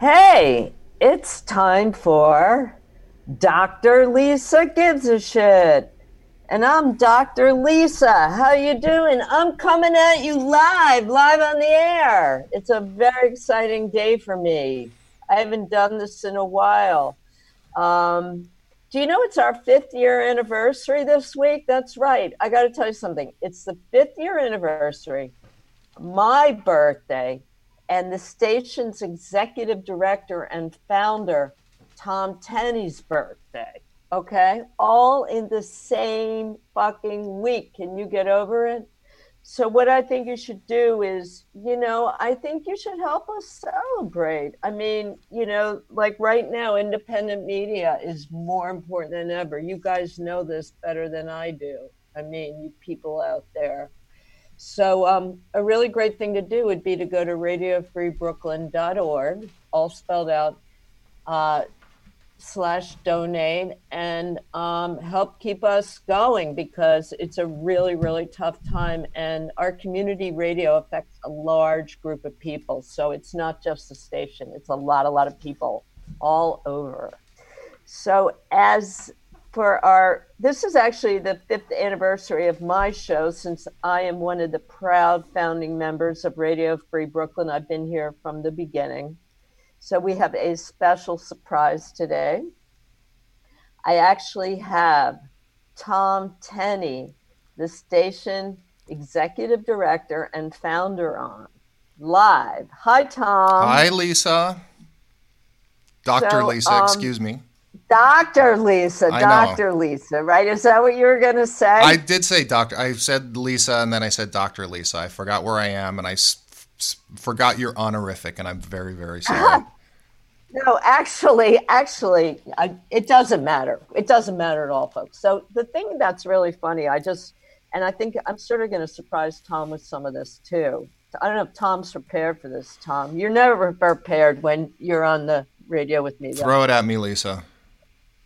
Hey, it's time for Dr. Lisa Gives a Shit. And I'm Dr. Lisa. How you doing? I'm coming at you live, live on the air. It's a very exciting day for me. I haven't done this in a while. Um, do you know it's our fifth year anniversary this week? That's right. I got to tell you something. It's the fifth year anniversary, my birthday, and the station's executive director and founder, Tom Tenney's birthday. Okay. All in the same fucking week. Can you get over it? So, what I think you should do is, you know, I think you should help us celebrate. I mean, you know, like right now, independent media is more important than ever. You guys know this better than I do. I mean, you people out there. So, um, a really great thing to do would be to go to radiofreebrooklyn.org, all spelled out, uh, slash donate and um, help keep us going because it's a really really tough time and our community radio affects a large group of people. So it's not just the station it's a lot a lot of people all over. So as for our this is actually the fifth anniversary of my show since i am one of the proud founding members of radio free brooklyn i've been here from the beginning so we have a special surprise today. I actually have Tom Tenney, the station executive director and founder on live. Hi, Tom. Hi, Lisa. Dr. So, Lisa, um, excuse me. Dr. Lisa, Dr. Lisa, right? Is that what you were going to say? I did say doctor. I said Lisa and then I said Dr. Lisa. I forgot where I am and I forgot your honorific, and I'm very, very sorry. no, actually, actually, I, it doesn't matter. It doesn't matter at all, folks. So the thing that's really funny, I just, and I think I'm sort of going to surprise Tom with some of this too. I don't know if Tom's prepared for this. Tom, you're never prepared when you're on the radio with me. Though. Throw it at me, Lisa.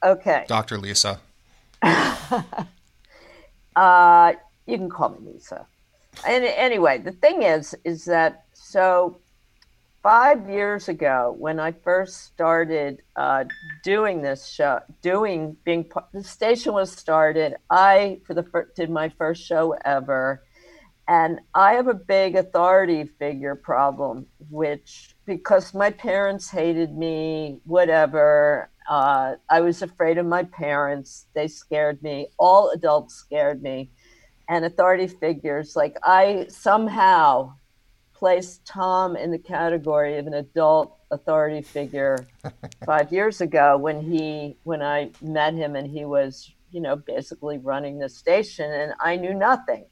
Okay, Doctor Lisa. uh, you can call me Lisa. And anyway, the thing is, is that so five years ago when I first started uh, doing this show, doing being the station was started. I for the first, did my first show ever, and I have a big authority figure problem, which because my parents hated me, whatever. Uh, I was afraid of my parents. They scared me. All adults scared me and authority figures. Like I somehow placed Tom in the category of an adult authority figure five years ago when he when I met him and he was you know basically running the station and I knew nothing.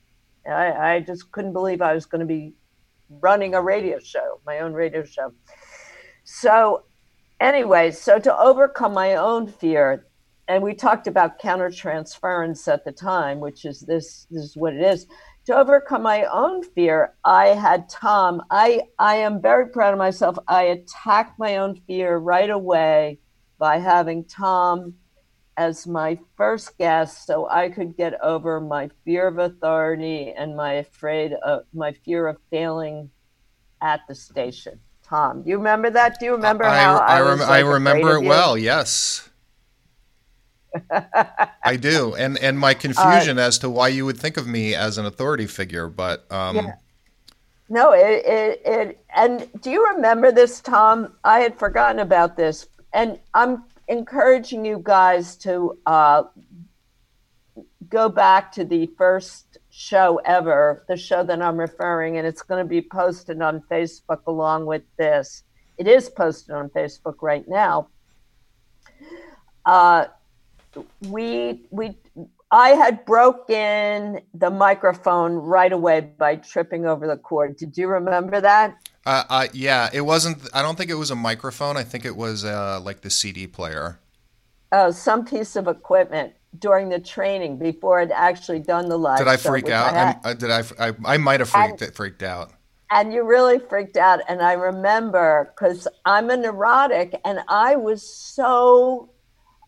I, I just couldn't believe I was going to be running a radio show, my own radio show. So anyway, so to overcome my own fear, and we talked about countertransference at the time, which is this, this is what it is. To overcome my own fear, I had Tom. I, I am very proud of myself. I attacked my own fear right away by having Tom as my first guest so I could get over my fear of authority and my afraid of my fear of failing at the station. Tom, do you remember that? Do you remember I, how I, I, rem- like I remember it well. Yes. I do, and and my confusion uh, as to why you would think of me as an authority figure, but um, yeah. no, it, it it and do you remember this, Tom? I had forgotten about this, and I'm encouraging you guys to uh, go back to the first show ever, the show that I'm referring, and it's going to be posted on Facebook along with this. It is posted on Facebook right now. Uh, we we I had broken the microphone right away by tripping over the cord. Did you remember that? Uh, uh, yeah, it wasn't. I don't think it was a microphone. I think it was uh, like the CD player. Oh, some piece of equipment during the training before I'd actually done the live. Did I freak out? I uh, did I? I, I might have freaked and, freaked out. And you really freaked out. And I remember because I'm a neurotic, and I was so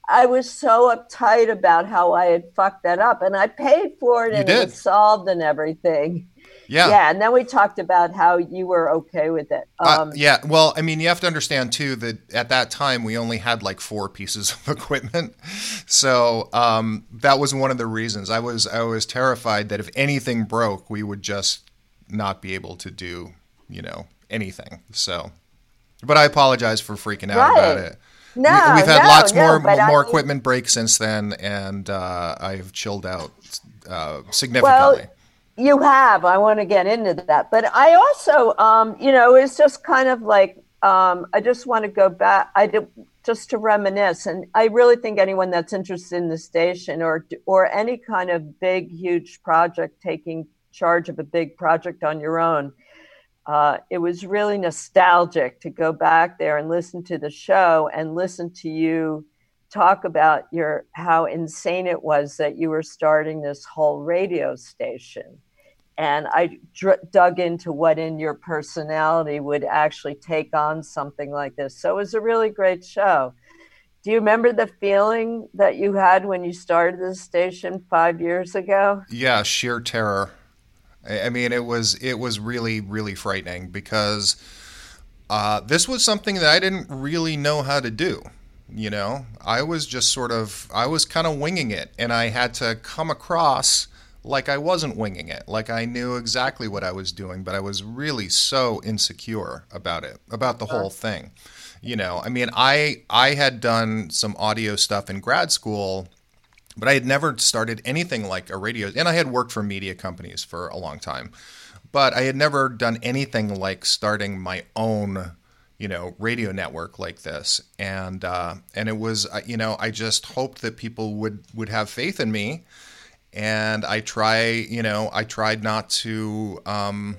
I was so uptight about how I had fucked that up, and I paid for it, you and did. it was solved and everything. Yeah. Yeah. And then we talked about how you were okay with it. Uh, Um, yeah. Well, I mean, you have to understand too that at that time we only had like four pieces of equipment, so um, that was one of the reasons I was I was terrified that if anything broke, we would just not be able to do you know anything. So, but I apologize for freaking out about it. no, we, have had no, lots no, more but I more mean- equipment breaks since then, and uh, I've chilled out uh, significantly. You have. I want to get into that. But I also, um, you know, it's just kind of like, um, I just want to go back. I did, just to reminisce. And I really think anyone that's interested in the station or, or any kind of big, huge project, taking charge of a big project on your own, uh, it was really nostalgic to go back there and listen to the show and listen to you talk about your how insane it was that you were starting this whole radio station and i dr- dug into what in your personality would actually take on something like this so it was a really great show do you remember the feeling that you had when you started this station five years ago Yeah, sheer terror. I mean, it was it was really really frightening because uh, this was something that I didn't really know how to do. You know, I was just sort of I was kind of winging it, and I had to come across like I wasn't winging it, like I knew exactly what I was doing, but I was really so insecure about it, about the whole thing. You know, I mean, I I had done some audio stuff in grad school but I had never started anything like a radio, and I had worked for media companies for a long time, but I had never done anything like starting my own, you know, radio network like this, and uh, and it was, uh, you know, I just hoped that people would would have faith in me, and I try, you know, I tried not to. Um,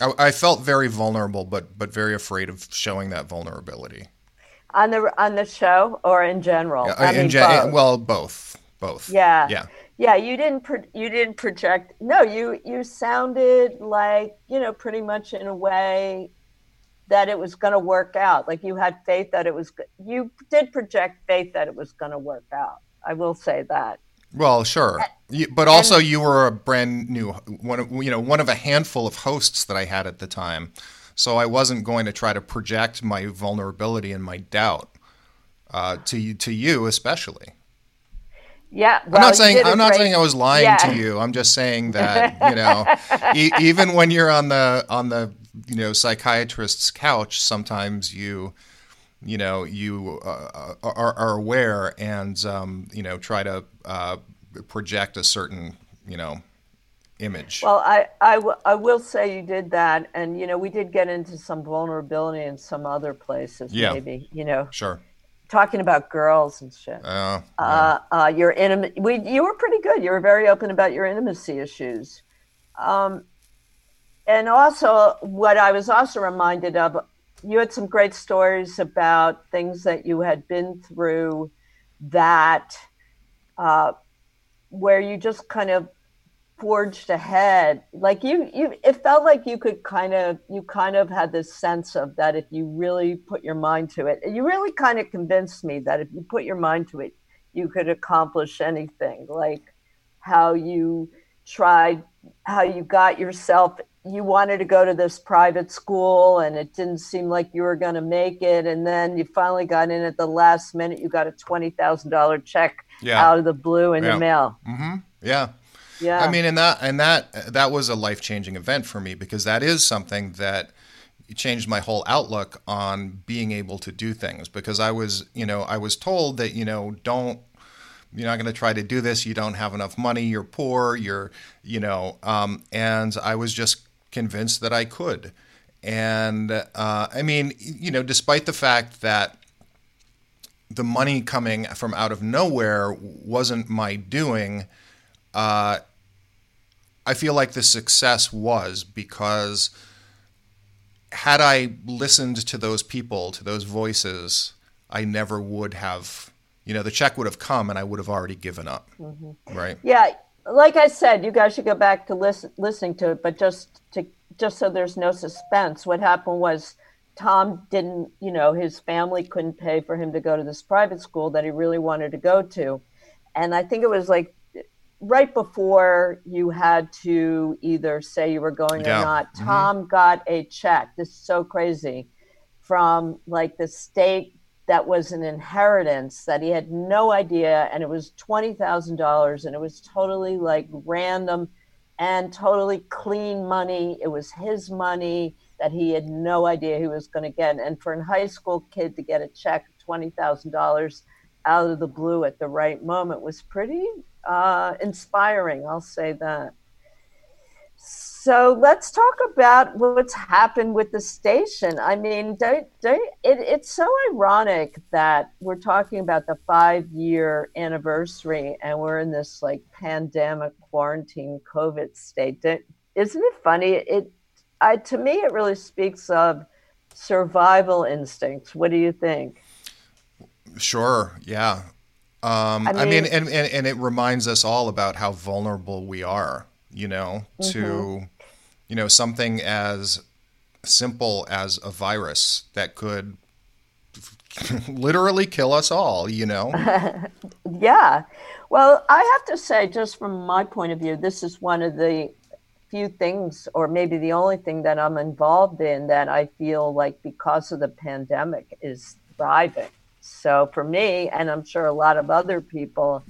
I, I felt very vulnerable, but but very afraid of showing that vulnerability. on the on the show or in general Uh, I in mean, gen- both. well, both, both. Yeah. yeah. Yeah, you didn't pro- you didn't project. No, you you sounded like, you know, pretty much in a way that it was going to work out. Like you had faith that it was you did project faith that it was going to work out. I will say that. Well, sure, but also you were a brand new one. Of, you know, one of a handful of hosts that I had at the time, so I wasn't going to try to project my vulnerability and my doubt uh, to you, to you especially. Yeah, I'm not saying I'm not great- saying I was lying Yeah. to you. I'm just saying that you know, e- even when you're on the on the you know psychiatrist's couch, sometimes you you know you uh, are, are aware and um, you know try to uh, project a certain you know image. Well, I, I, w- I will say you did that. And, you know, we did get into some vulnerability in some other places, Yeah. maybe, you know, sure. talking about girls and shit. Uh, uh, uh, your intimate. We you were pretty good. You were very open about your intimacy issues, um, and also what I was also reminded of. You had some great stories about things that you had been through, that uh, where you just kind of forged ahead. Like you, you, it felt like you could kind of, you kind of had this sense of that if you really put your mind to it, you really kind of convinced me that if you put your mind to it, you could accomplish anything. Like how you tried, how you got yourself, you wanted to go to this private school and it didn't seem like you were going to make it. And then you finally got in at the last minute, you got a $20,000 check Yeah. out of the blue in Yeah. the mail. hmm Yeah. Yeah. I mean, and that and that that was a life changing event for me because that is something that changed my whole outlook on being able to do things because I was, you know, I was told that, you know, don't you're not going to try to do this. You don't have enough money. You're poor. You're, you know, um, and I was just convinced that I could. And uh, I mean, you know, despite the fact that the money coming from out of nowhere wasn't my doing, uh, I feel like the success was because had I listened to those people, to those voices, I never would have, you know, the check would have come and I would have already given up. Right. Yeah, like I said, you guys should go back to listen, listening to it. But just just so there's no suspense, what happened was Tom didn't, you know, his family couldn't pay for him to go to this private school that he really wanted to go to, and I think it was like right before you had to either say you were going Yeah. or not, Mhm. Tom got a check. This is so crazy from like the state that was an inheritance that he had no idea, and it was twenty thousand dollars, and it was totally like random and totally clean money. It was his money that he had no idea he was going to get. And for a high school kid to get a check of twenty thousand dollars out of the blue at the right moment was pretty uh, inspiring. I'll say that. So let's talk about what's happened with the station. I mean, don't, don't, it, it's so ironic that we're talking about the five year anniversary and we're in this like pandemic quarantine COVID state. Don't, isn't it funny? It, I, to me, it really speaks of survival instincts. What do you think? Sure. Yeah. Um, I, I mean, mean- and, and, and it reminds us all about how vulnerable we are, you know, to, you know, something as simple as a virus that could literally kill us all, you know? Yeah. Well, I have to say, just from my point of view, this is one of the few things, or maybe the only thing that I'm involved in that I feel like because of the pandemic is thriving. So for me, and I'm sure a lot of other people,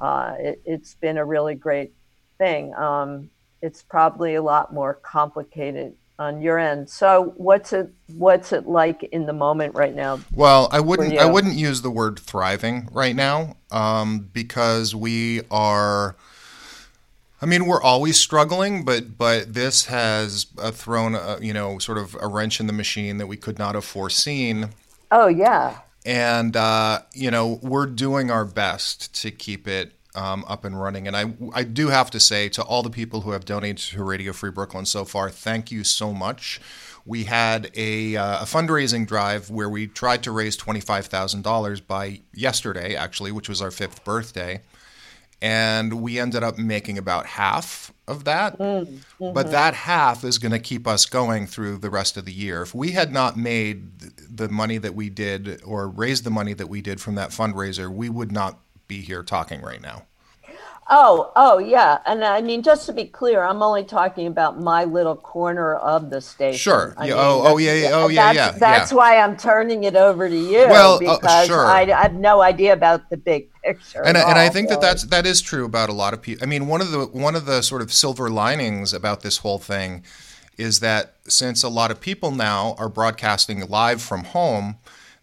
uh, it, it's been a really great thing. Um, it's probably a lot more complicated on your end. So what's it what's it like in the moment right now? Well, I wouldn't. I wouldn't use the word thriving right now, um, because we are. I mean, we're always struggling, but but this has uh, thrown, a, you know, sort of a wrench in the machine that we could not have foreseen. Oh yeah. and uh, you know we're doing our best to keep it um, up and running. And I I do have to say to all the people who have donated to Radio Free Brooklyn so far, thank you so much. We had a, uh, a fundraising drive where we tried to raise twenty five thousand dollars by yesterday, actually, which was our fifth birthday, and we ended up making about half of that. But that half is going to keep us going through the rest of the year. If we had not made the money that we did or raised the money that we did from that fundraiser, we would not be here talking right now. Oh, oh, yeah. And I mean, just to be clear, I'm only talking about my little corner of the station. Sure. I mean, oh, oh, yeah, yeah, oh, yeah, that's, yeah, That's yeah. why I'm turning it over to you Well, uh, sure. I, I have no idea about the big picture. and, I- and I think that that's that is true about a lot of people. I mean, one of the one of the sort of silver linings about this whole thing is that since a lot of people now are broadcasting live from home,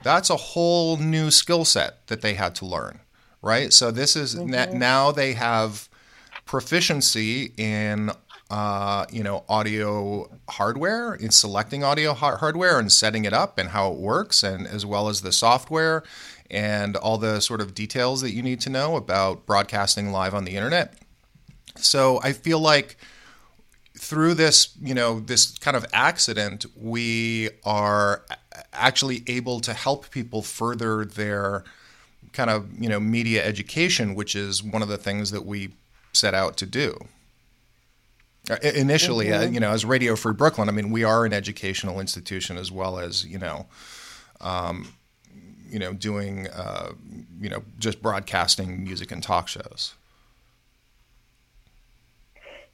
that's a whole new skill set that they had to learn, right? So this is na- now they have proficiency in uh, you know audio hardware in selecting audio har- hardware and setting it up and how it works and as well as the software and all the sort of details that you need to know about broadcasting live on the internet so i feel like through this you know this kind of accident we are actually able to help people further their kind of you know media education which is one of the things that we set out to do Uh, initially uh, you know as radio free brooklyn i mean we are an educational institution as well as you know um, you know doing uh, you know just broadcasting music and talk shows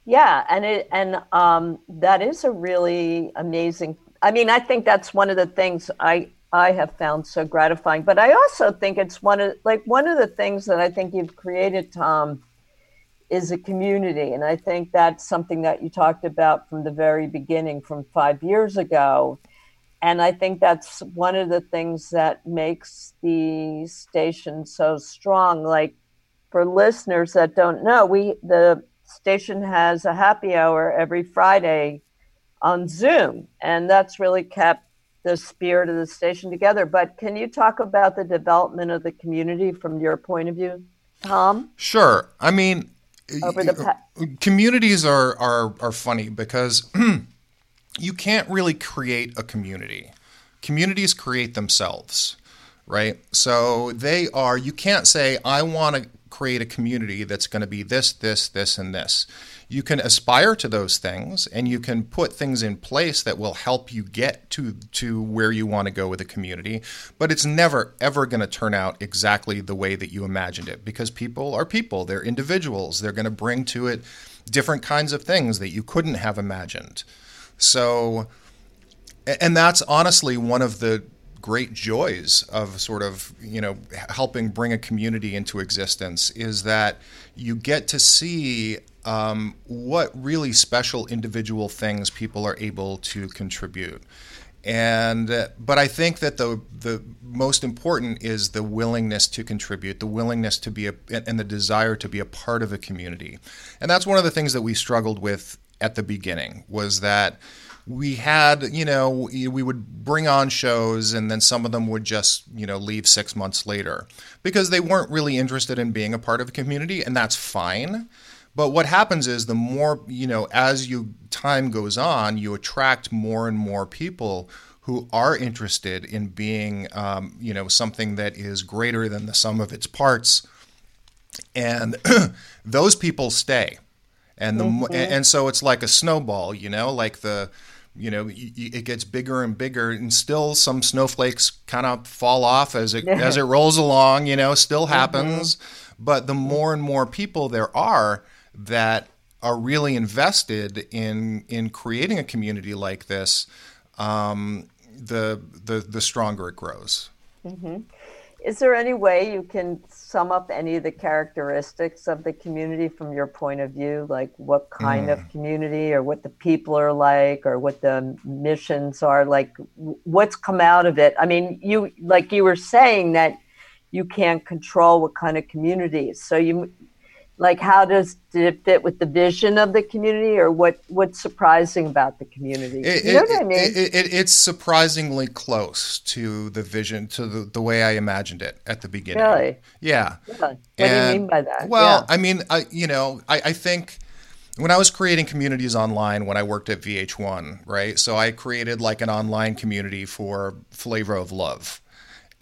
Yeah, and it and um, that is a really amazing. I mean, I think that's one of the things I I have found so gratifying. But I also think it's one of like one of the things that I think you've created, Tom, is a community, and I think that's something that you talked about from the very beginning, from five years ago. And I think that's one of the things that makes the station so strong. Like for listeners that don't know, we the station has a happy hour every Friday on Zoom, and that's really kept the spirit of the station together. But can you talk about the development of the community from your point of view, Tom? Sure. I mean, Over the pa- communities are are are funny because you can't really create a community. Communities create themselves, right? So they are. You can't say I want to create a community that's going to be this, this, this, and this. You can aspire to those things and you can put things in place that will help you get to, to where you want to go with a community, but it's never, ever going to turn out exactly the way that you imagined it because people are people, they're individuals, they're going to bring to it different kinds of things that you couldn't have imagined. So, and that's honestly one of the great joys of sort of you know helping bring a community into existence is that you get to see um, what really special individual things people are able to contribute. And uh, but I think that the the most important is the willingness to contribute, the willingness to be a, and the desire to be a part of a community, and that's one of the things that we struggled with at the beginning was that we had, you know, we would bring on shows and then some of them would just, you know, leave six months later because they weren't really interested in being a part of a community, and that's fine. But what happens is the more, you know, as you time goes on, you attract more and more people who are interested in being, um, you know, something that is greater than the sum of its parts, and those people stay, and the mm-hmm. and so it's like a snowball, you know, like the you know it gets bigger and bigger and still some snowflakes kind of fall off as it as it rolls along you know still mm-hmm. happens mm-hmm. but the more and more people there are that are really invested in in creating a community like this um, the, the the stronger it grows mm-hmm. Is there any way you can sum up any of the characteristics of the community from your point of view? Like what kind mm. of community, or what the people are like, or what the missions are like? What's come out of it? I mean, you like you were saying that you can't control what kind of communities. So you like how does did it fit with the vision of the community or what what's surprising about the community it, you know it, what i mean it, it's surprisingly close to the vision to the, the way i imagined it at the beginning really yeah, yeah. what and, do you mean by that well yeah. i mean I, you know I, I think when I was creating communities online when I worked at VH1, right? So I created like an online community for Flavor of Love,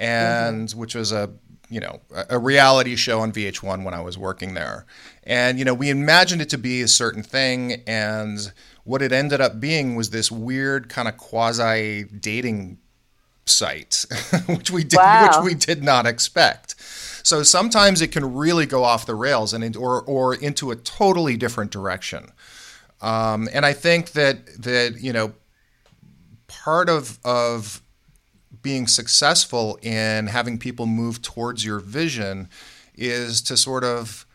and mm-hmm. which was a you know a reality show on VH1 when I was working there, and you know we imagined it to be a certain thing, and what it ended up being was this weird kind of quasi dating site, which we did wow. which we did not expect. So sometimes it can really go off the rails and or or into a totally different direction. Um, and I think that that you know part of of being successful in having people move towards your vision is to sort of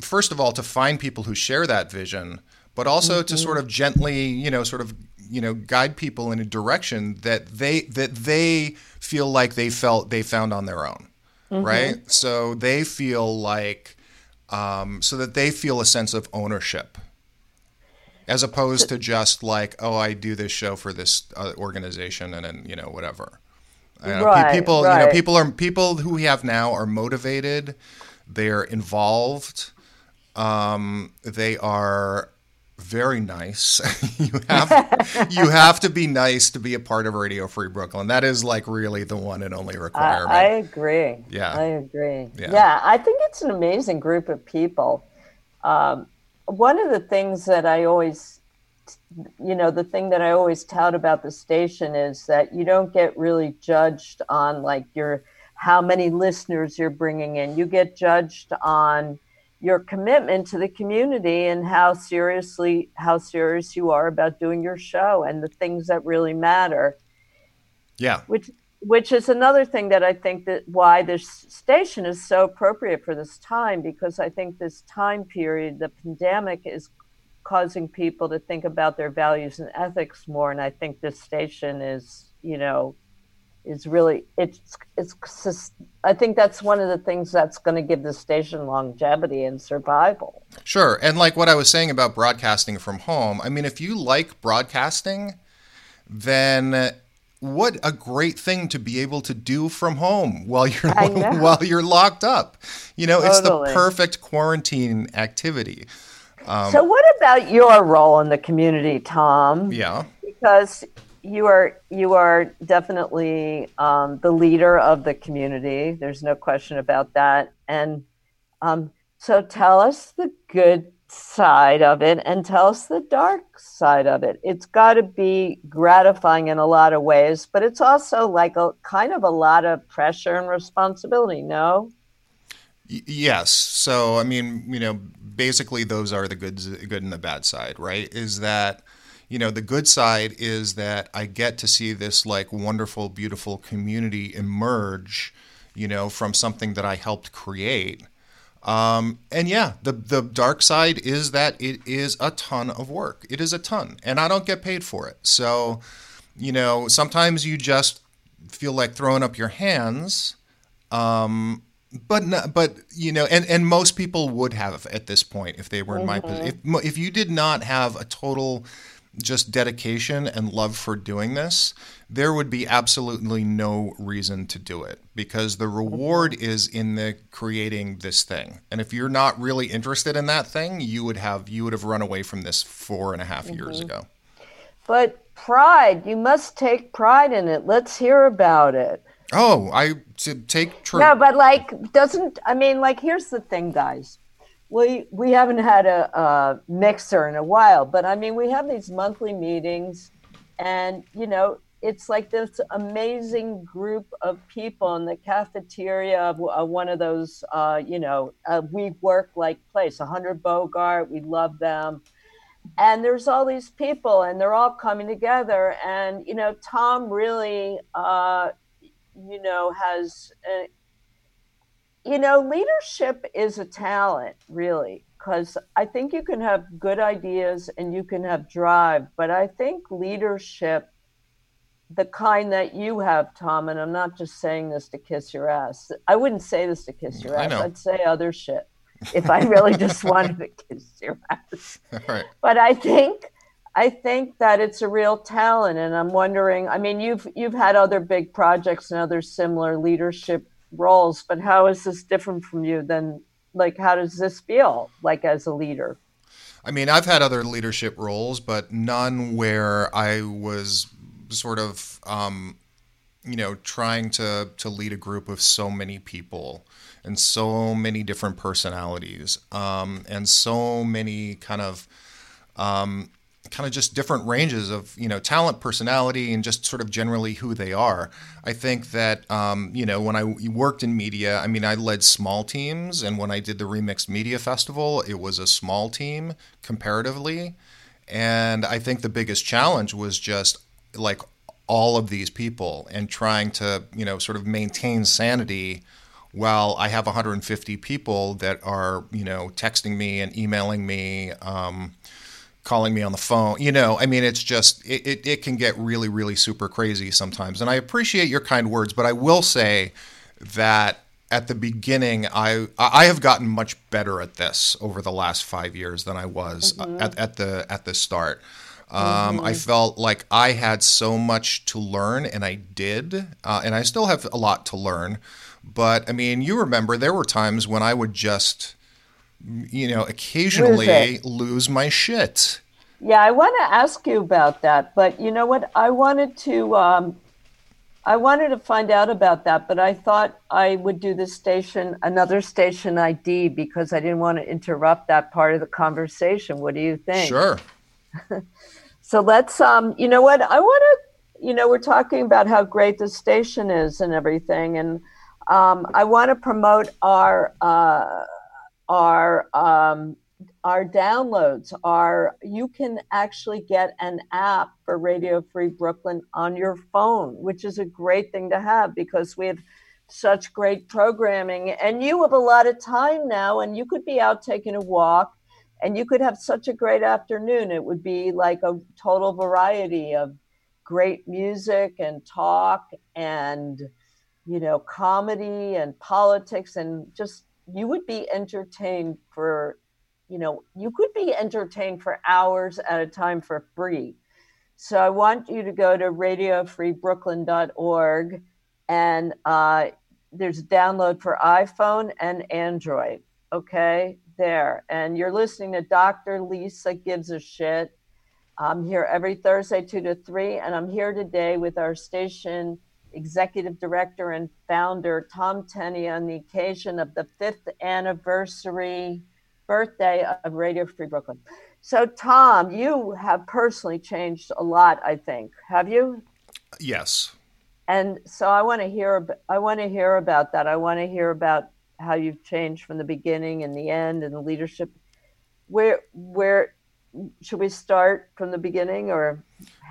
first of all to find people who share that vision but also mm-hmm. to sort of gently you know sort of you know guide people in a direction that they that they feel like they felt they found on their own mm-hmm. right so they feel like um, so that they feel a sense of ownership as opposed to just like, oh, I do this show for this uh, organization and then you know whatever. Know, right, people, right. you know, people are people who we have now are motivated. They're involved. Um, they are very nice. you have you have to be nice to be a part of Radio Free Brooklyn. That is like really the one and only requirement. I, I agree. Yeah, I agree. Yeah. yeah. I think it's an amazing group of people. Um, one of the things that I always, you know, the thing that I always tout about the station is that you don't get really judged on like your how many listeners you're bringing in. You get judged on your commitment to the community and how seriously how serious you are about doing your show and the things that really matter. Yeah. Which which is another thing that I think that why this station is so appropriate for this time because I think this time period, the pandemic, is causing people to think about their values and ethics more, and I think this station is, you know, is really it's it's I think that's one of the things that's going to give the station longevity and survival. Sure, and like what I was saying about broadcasting from home, I mean, if you like broadcasting, then what a great thing to be able to do from home while you're while you're locked up. You know, totally. it's the perfect quarantine activity. Um, so, what about your role in the community, Tom? Yeah, because you are you are definitely um, the leader of the community. There's no question about that, and Um, so tell us the good side of it and tell us the dark side of it. It's got to be gratifying in a lot of ways, but it's also like a kind of a lot of pressure and responsibility, no? yes. So, I mean, you know, basically those are the good good and the bad side, right? Is that you know, the good side is that I get to see this like wonderful, beautiful community emerge, you know, from something that I helped create. Um, and yeah, the the dark side is that it is a ton of work. It is a ton, and I don't get paid for it. So, you know, sometimes you just feel like throwing up your hands. Um, but not, but you know, and and most people would have at this point if they were in mm-hmm. my position. If if you did not have a total just dedication and love for doing this, there would be absolutely no reason to do it because the reward is in the creating this thing. And if you're not really interested in that thing, you would have you would have run away from this four and a half mm-hmm. years ago. But pride, you must take pride in it. Let's hear about it. Oh, I to take tr- No, but like doesn't I mean like here's the thing, guys we we haven't had a, a, mixer in a while, but I mean, we have these monthly meetings, and you know, it's like this amazing group of people in the cafeteria of uh, one of those, uh, you know, uh, we work like place, 100 Bogart. We love them, and there's all these people, and they're all coming together. And you know, Tom really, uh, you know, has uh, you know, leadership is a talent, really, because I think you can have good ideas and you can have drive, but I think leadership, the kind that you have, Tom, and I'm not just saying this to kiss your ass. I wouldn't say this to kiss your ass. I'd say other shit if I really just wanted to kiss your ass. Right. But I think I think that it's a real talent, and I'm wondering. I mean, you've you've had other big projects and other similar leadership roles, but how is this different from you than like how does this feel like as a leader? I mean, I've had other leadership roles, but none where I was sort of um, you know trying to to lead a group of so many people and so many different personalities um, and so many kind of um, kind of just different ranges of you know talent, personality, and just sort of generally who they are. I think that um, you know when I worked in media, I mean I led small teams, and when I did the Remixed Media Festival, it was a small team comparatively, and I think the biggest challenge was just like all of these people and trying to you know sort of maintain sanity while I have 150 people that are you know texting me and emailing me. Um, calling me on the phone. You know, I mean, it's just, it, it, it, can get really, really super crazy sometimes. And I appreciate your kind words, but I will say that at the beginning, I I have gotten much better at this over the last five years than I was mm-hmm. at, at the at the start. Um, mm-hmm. I felt like I had so much to learn, and I did, uh, and I still have a lot to learn. But I mean, you remember there were times when I would just you know, occasionally lose my shit. Yeah, I want to ask you about that, but you know what? I wanted to, um, I wanted to find out about that, but I thought I would do the station, another station ID, because I didn't want to interrupt that part of the conversation. What do you think? Sure. so let's, um, you know what? I want to, you know, we're talking about how great the station is and everything, and um, I want to promote our. Uh, our um, our downloads are you can actually get an app for Radio Free Brooklyn on your phone, which is a great thing to have because we have such great programming and you have a lot of time now and you could be out taking a walk and you could have such a great afternoon. It would be like a total variety of great music and talk and you know comedy and politics and just you would be entertained for you know you could be entertained for hours at a time for free so i want you to go to radiofreebrooklyn.org and uh, there's a download for iphone and android okay there and you're listening to dr lisa gives a shit i'm here every thursday 2 to 3 and i'm here today with our station executive director and founder Tom Tenney on the occasion of the fifth anniversary birthday of Radio Free Brooklyn. So, Tom, you have personally changed a lot, I think. Have you? Yes. And so I want to hear. I want to hear about that. I want to hear about how you've changed from the beginning and the end and the leadership. Where where should we start from the beginning or?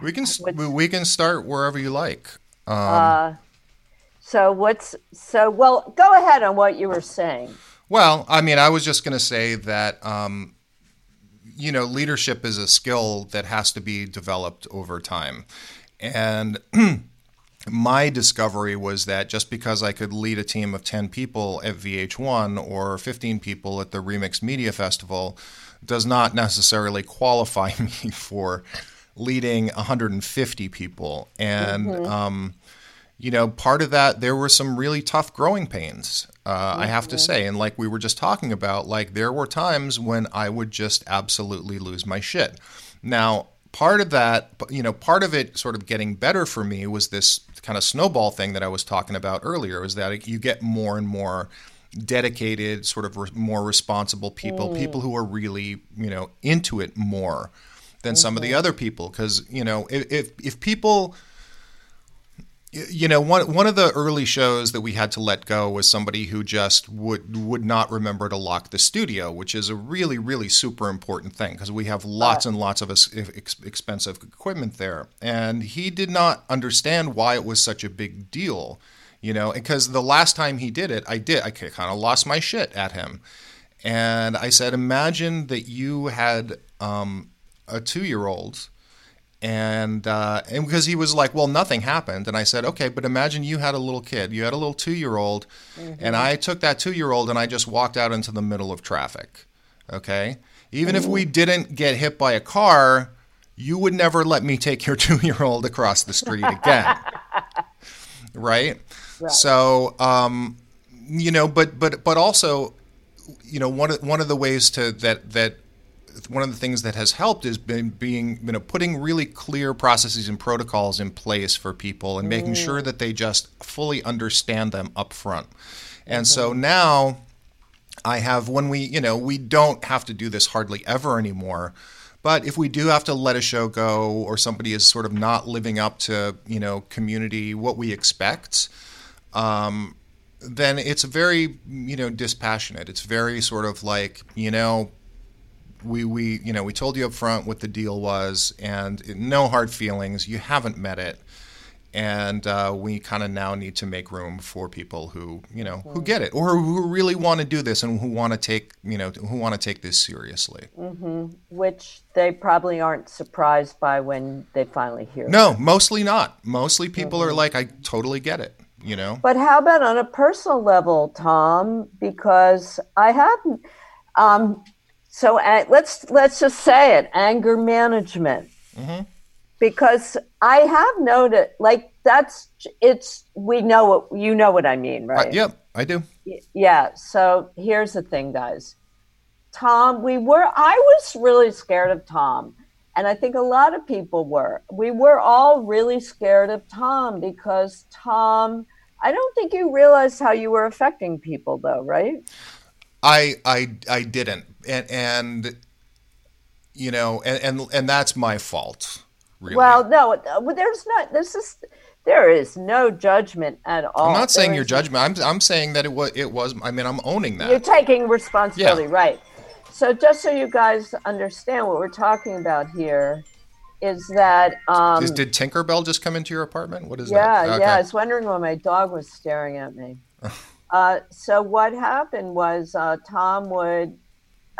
We can we can start wherever you like. Um, uh, so what's so well? Go ahead on what you were saying. Well, I mean, I was just going to say that um, you know leadership is a skill that has to be developed over time, and. my discovery was that just because I could lead a team of 10 people at VH1 or 15 people at the Remix Media Festival does not necessarily qualify me for leading 150 people. And, mm-hmm. um, you know, part of that, there were some really tough growing pains, uh, mm-hmm. I have to mm-hmm. say. And like we were just talking about, like there were times when I would just absolutely lose my shit. Now, part of that, you know, part of it sort of getting better for me was this kind of snowball thing that I was talking about earlier, is that you get more and more dedicated, sort of re- more responsible people, mm. people who are really, you know, into it more than mm-hmm. some of the mm-hmm. other people. Because you know, if if people you know one one of the early shows that we had to let go was somebody who just would would not remember to lock the studio which is a really really super important thing because we have lots and lots of ex- expensive equipment there. And he did not understand why it was such a big deal you know because the last time he did it I did I kind of lost my shit at him. And I said imagine that you had um, a 2-year-old and uh, and because he was like, well, nothing happened, and I said, okay, but imagine you had a little kid, you had a little two year old, mm-hmm. and I took that two year old and I just walked out into the middle of traffic, okay. Even mm-hmm. if we didn't get hit by a car, you would never let me take your two year old across the street again, right? right? So, um, you know, but but but also, you know, one of one of the ways to that that one of the things that has helped is been being you know putting really clear processes and protocols in place for people and making mm. sure that they just fully understand them up front. And mm-hmm. so now I have when we you know we don't have to do this hardly ever anymore. But if we do have to let a show go or somebody is sort of not living up to, you know, community, what we expect, um, then it's very, you know, dispassionate. It's very sort of like, you know, we we you know we told you up front what the deal was, and no hard feelings. You haven't met it, and uh, we kind of now need to make room for people who you know who get it or who really want to do this and who want to take you know who want to take this seriously. Mm-hmm. Which they probably aren't surprised by when they finally hear. No, mostly not. Mostly people mm-hmm. are like, I totally get it. You know. But how about on a personal level, Tom? Because I haven't. Um, so uh, let's let's just say it: anger management. Mm-hmm. Because I have noted, like that's it's we know what you know what I mean, right? Uh, yep, I do. Yeah. So here's the thing, guys. Tom, we were. I was really scared of Tom, and I think a lot of people were. We were all really scared of Tom because Tom. I don't think you realized how you were affecting people, though, right? I I I didn't, and and you know, and and, and that's my fault. Really. Well, no, there's not. This is there is no judgment at all. I'm not saying your judgment. I'm I'm saying that it was it was. I mean, I'm owning that. You're taking responsibility, yeah. right? So just so you guys understand what we're talking about here, is that um, is, did Tinkerbell just come into your apartment? What is yeah, that? Yeah, okay. yeah. I was wondering why my dog was staring at me. Uh, so what happened was uh, Tom would,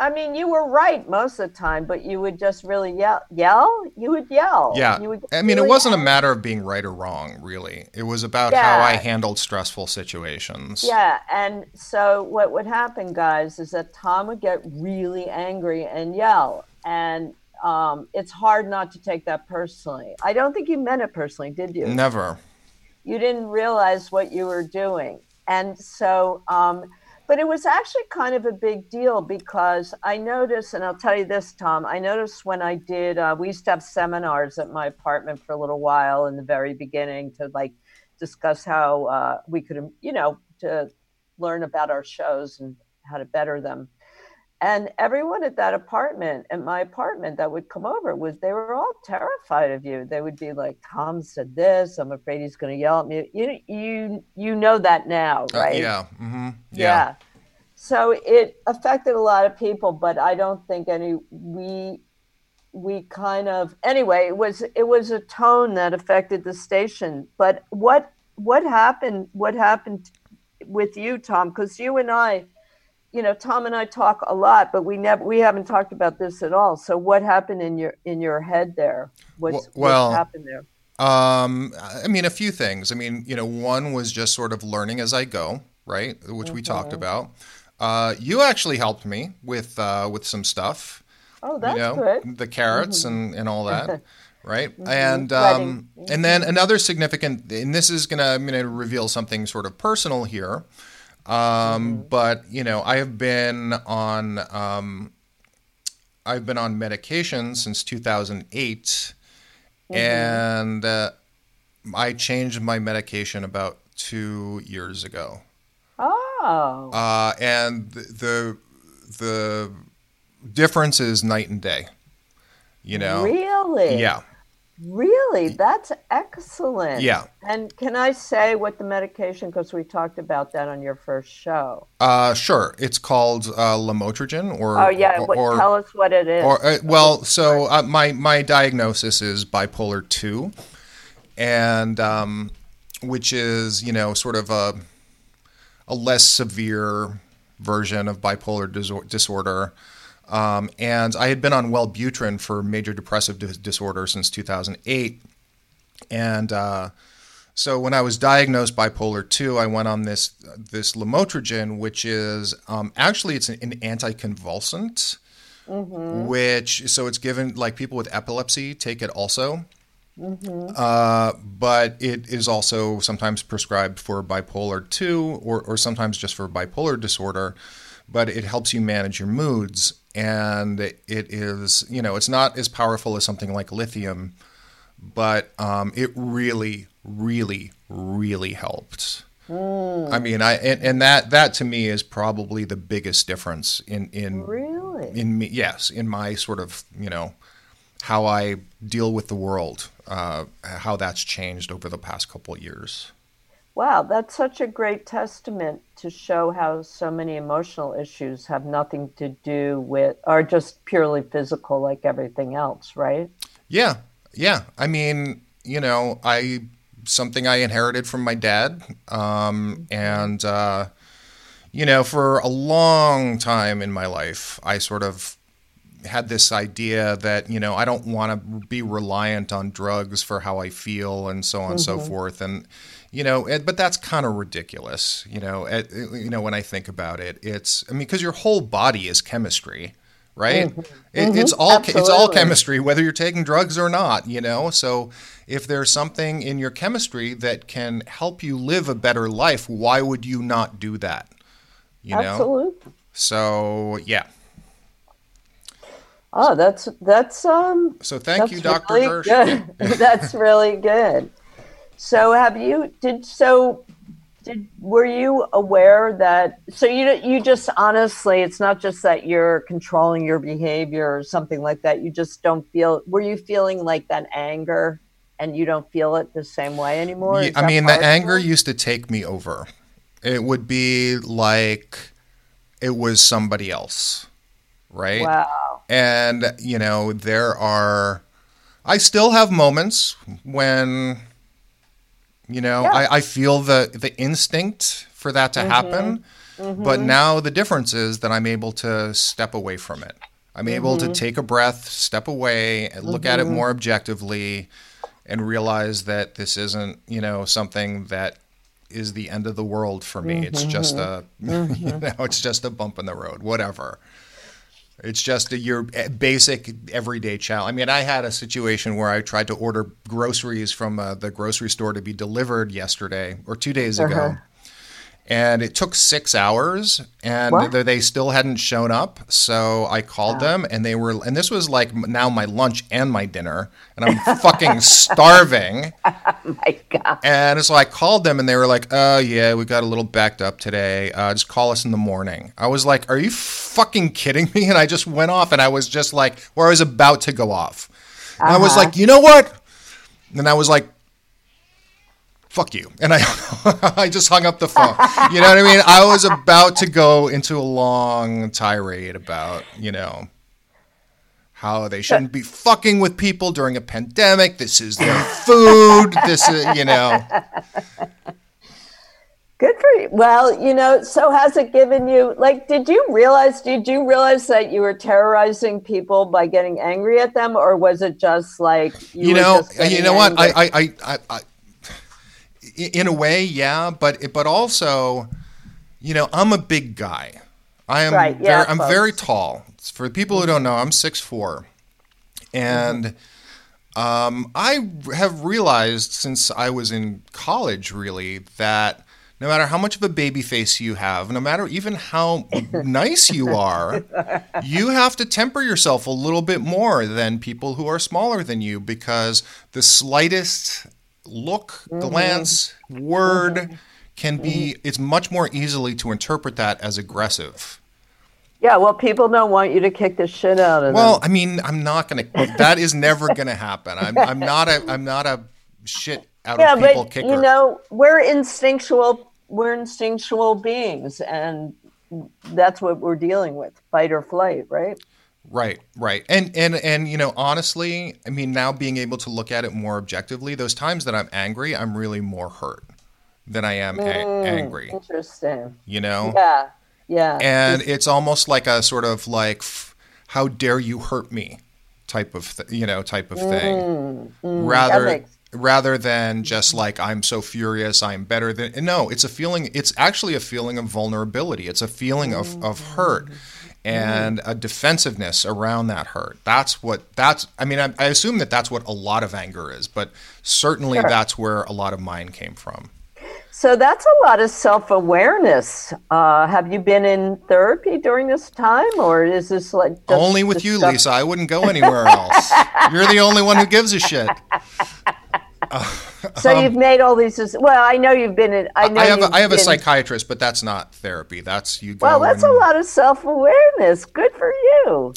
I mean, you were right most of the time, but you would just really yell. Yell? You would yell. Yeah. Would I mean, it wasn't yell. a matter of being right or wrong, really. It was about yeah. how I handled stressful situations. Yeah. And so what would happen, guys, is that Tom would get really angry and yell. And um, it's hard not to take that personally. I don't think you meant it personally, did you? Never. You didn't realize what you were doing. And so, um, but it was actually kind of a big deal because I noticed, and I'll tell you this, Tom, I noticed when I did, uh, we used to have seminars at my apartment for a little while in the very beginning to like discuss how uh, we could, you know, to learn about our shows and how to better them. And everyone at that apartment, at my apartment, that would come over was they were all terrified of you. They would be like, "Tom said this. I'm afraid he's going to yell at me." You you you know that now, Uh, right? yeah. hmm yeah. So it affected a lot of people, but I don't think any we we kind of anyway it was it was a tone that affected the station. But what what happened what happened with you, Tom? Because you and I, you know, Tom and I talk a lot, but we never we haven't talked about this at all. So what happened in your in your head there? What's, Well- what happened there? Um, I mean, a few things. I mean, you know, one was just sort of learning as I go, right? Which we talked about. Uh, you actually helped me with uh, with some stuff. Oh, that's you know, good. the carrots and, and all that, right? Mm-hmm. And um, and then another significant, and this is gonna I'm gonna reveal something sort of personal here. Um, Mm-hmm. But you know, I have been on um, I've been on medication since 2008, Mm-hmm. and uh, I changed my medication about two years ago. Oh, Uh, and the the difference is night and day. You know, really? yeah, Really? That's excellent. yeah. And can I say what the medication, because we talked about that on your first show. Uh, sure. It's called uh, lamotrigine, or Oh, yeah. or, or, tell us what it is. or, uh, well, so uh, my my diagnosis is bipolar two, and um, which is you know sort of a a less severe version of bipolar disor- disorder. Um, and I had been on Wellbutrin for major depressive dis- disorder since 2008. And uh, so when I was diagnosed bipolar 2, I went on this this lamotrigine, which is um, actually it's an, an anticonvulsant, which so it's given like people with epilepsy take it also. Uh, but it is also sometimes prescribed for bipolar 2 or, or sometimes just for bipolar disorder. But it helps you manage your moods. And it is, you know, it's not as powerful as something like lithium, but um, it really, really, really helped. I mean, I and, and that that to me is probably the biggest difference in in really? in me. Yes, in my sort of you know how I deal with the world, uh, how that's changed over the past couple of years. Wow, that's such a great testament to show how so many emotional issues have nothing to do with, are just purely physical like everything else, right? Yeah, yeah. I mean, you know, I something I inherited from my dad, um, and uh, you know, for a long time in my life, I sort of had this idea that you know I don't want to be reliant on drugs for how I feel and so on and so forth, and you know, but that's kind of ridiculous. You know, it, you know when I think about it, it's I mean because your whole body is chemistry, right? It, it's all it's all chemistry, whether you're taking drugs or not. You know, so if there's something in your chemistry that can help you live a better life, why would you not do that? You know, Absolutely. so yeah. Oh, that's that's um So thank that's you, Dr. really Gersh. that's really good. So have you did so did were you aware that so you you just honestly it's not just that you're controlling your behavior or something like that you just don't feel were you feeling like that anger and you don't feel it the same way anymore? Is I mean, the anger used to take me over. It would be like it was somebody else, right? Wow. And, you know, there are, I still have moments when, you know, Yeah. I, I feel the, the instinct for that to mm-hmm. happen. Mm-hmm. But now the difference is that I'm able to step away from it. I'm able to mm-hmm. take a breath, step away, and look at it more objectively, and realize that this isn't, you know, something that is the end of the world for me. It's just a, you know, it's just a bump in the road, whatever. It's just a, your basic everyday challenge. I mean, I had a situation where I tried to order groceries from uh, the grocery store to be delivered yesterday or two days ago. Uh-huh. And it took six hours and What? they still hadn't shown up. So i called them and they were and this was like now my lunch and my dinner and i'm fucking starving. My God. and so i called them and they were like oh yeah we got a little backed up today. Uh, just call us in the morning. I was like are you fucking kidding me? And i just went off and i was just like where i was about to go off. And i was Uh-huh. like you know what? And i was like fuck you. And I, I just hung up the phone. You know what I mean? I was about to go into a long tirade about, you know, how they shouldn't be fucking with people during a pandemic. This is their food. This is, you know. Good for you. Well, you know, so has it given you like did you realize did you realize that you were terrorizing people by getting angry at them or was it just like You, were know, you know what? angry? I, I, I, I, I, in a way, yeah, but but also, you know, I'm a big guy. I am. Right, yeah, very, I'm folks. very tall. For people who don't know, I'm six four, and um, I have realized since I was in college, really, that no matter how much of a baby face you have, no matter even how nice you are, you have to temper yourself a little bit more than people who are smaller than you because the slightest look, mm-hmm. glance, word mm-hmm. can be, mm-hmm. it's much more easily to interpret that as aggressive. Yeah, well, people don't want you to kick the shit out of Well, them. I mean, I'm not gonna. That is never gonna happen. I'm, I'm not a. I'm not a shit out Yeah, of people but kicker. you know, we're instinctual. We're instinctual beings, and that's what we're dealing with: fight or flight, right? Right, right. And and and you know, honestly, I mean, now being able to look at it more objectively, those times that I'm angry, I'm really more hurt than I am a- mm, angry. Interesting. You know? Yeah, yeah. And it's almost like a sort of like how dare you hurt me type of th- you know, type of thing. Mm, mm, rather makes- rather than just like I'm so furious, I'm better than no, it's a feeling it's actually a feeling of vulnerability. It's a feeling of, of hurt and a defensiveness around that hurt. That's what that's I mean I, I assume that that's what a lot of anger is, but certainly Sure. that's where a lot of mine came from. So that's a lot of self awareness. Uh, have you been in therapy during this time, or is this like Only with you, stuff- Lisa. I wouldn't go anywhere else. You're the only one who gives a shit. So you've made all these. Well, I know you've been in. I know Um, I have a, I have a psychiatrist, but that's not therapy. That's you. Well, that's a lot of self awareness. Good for you.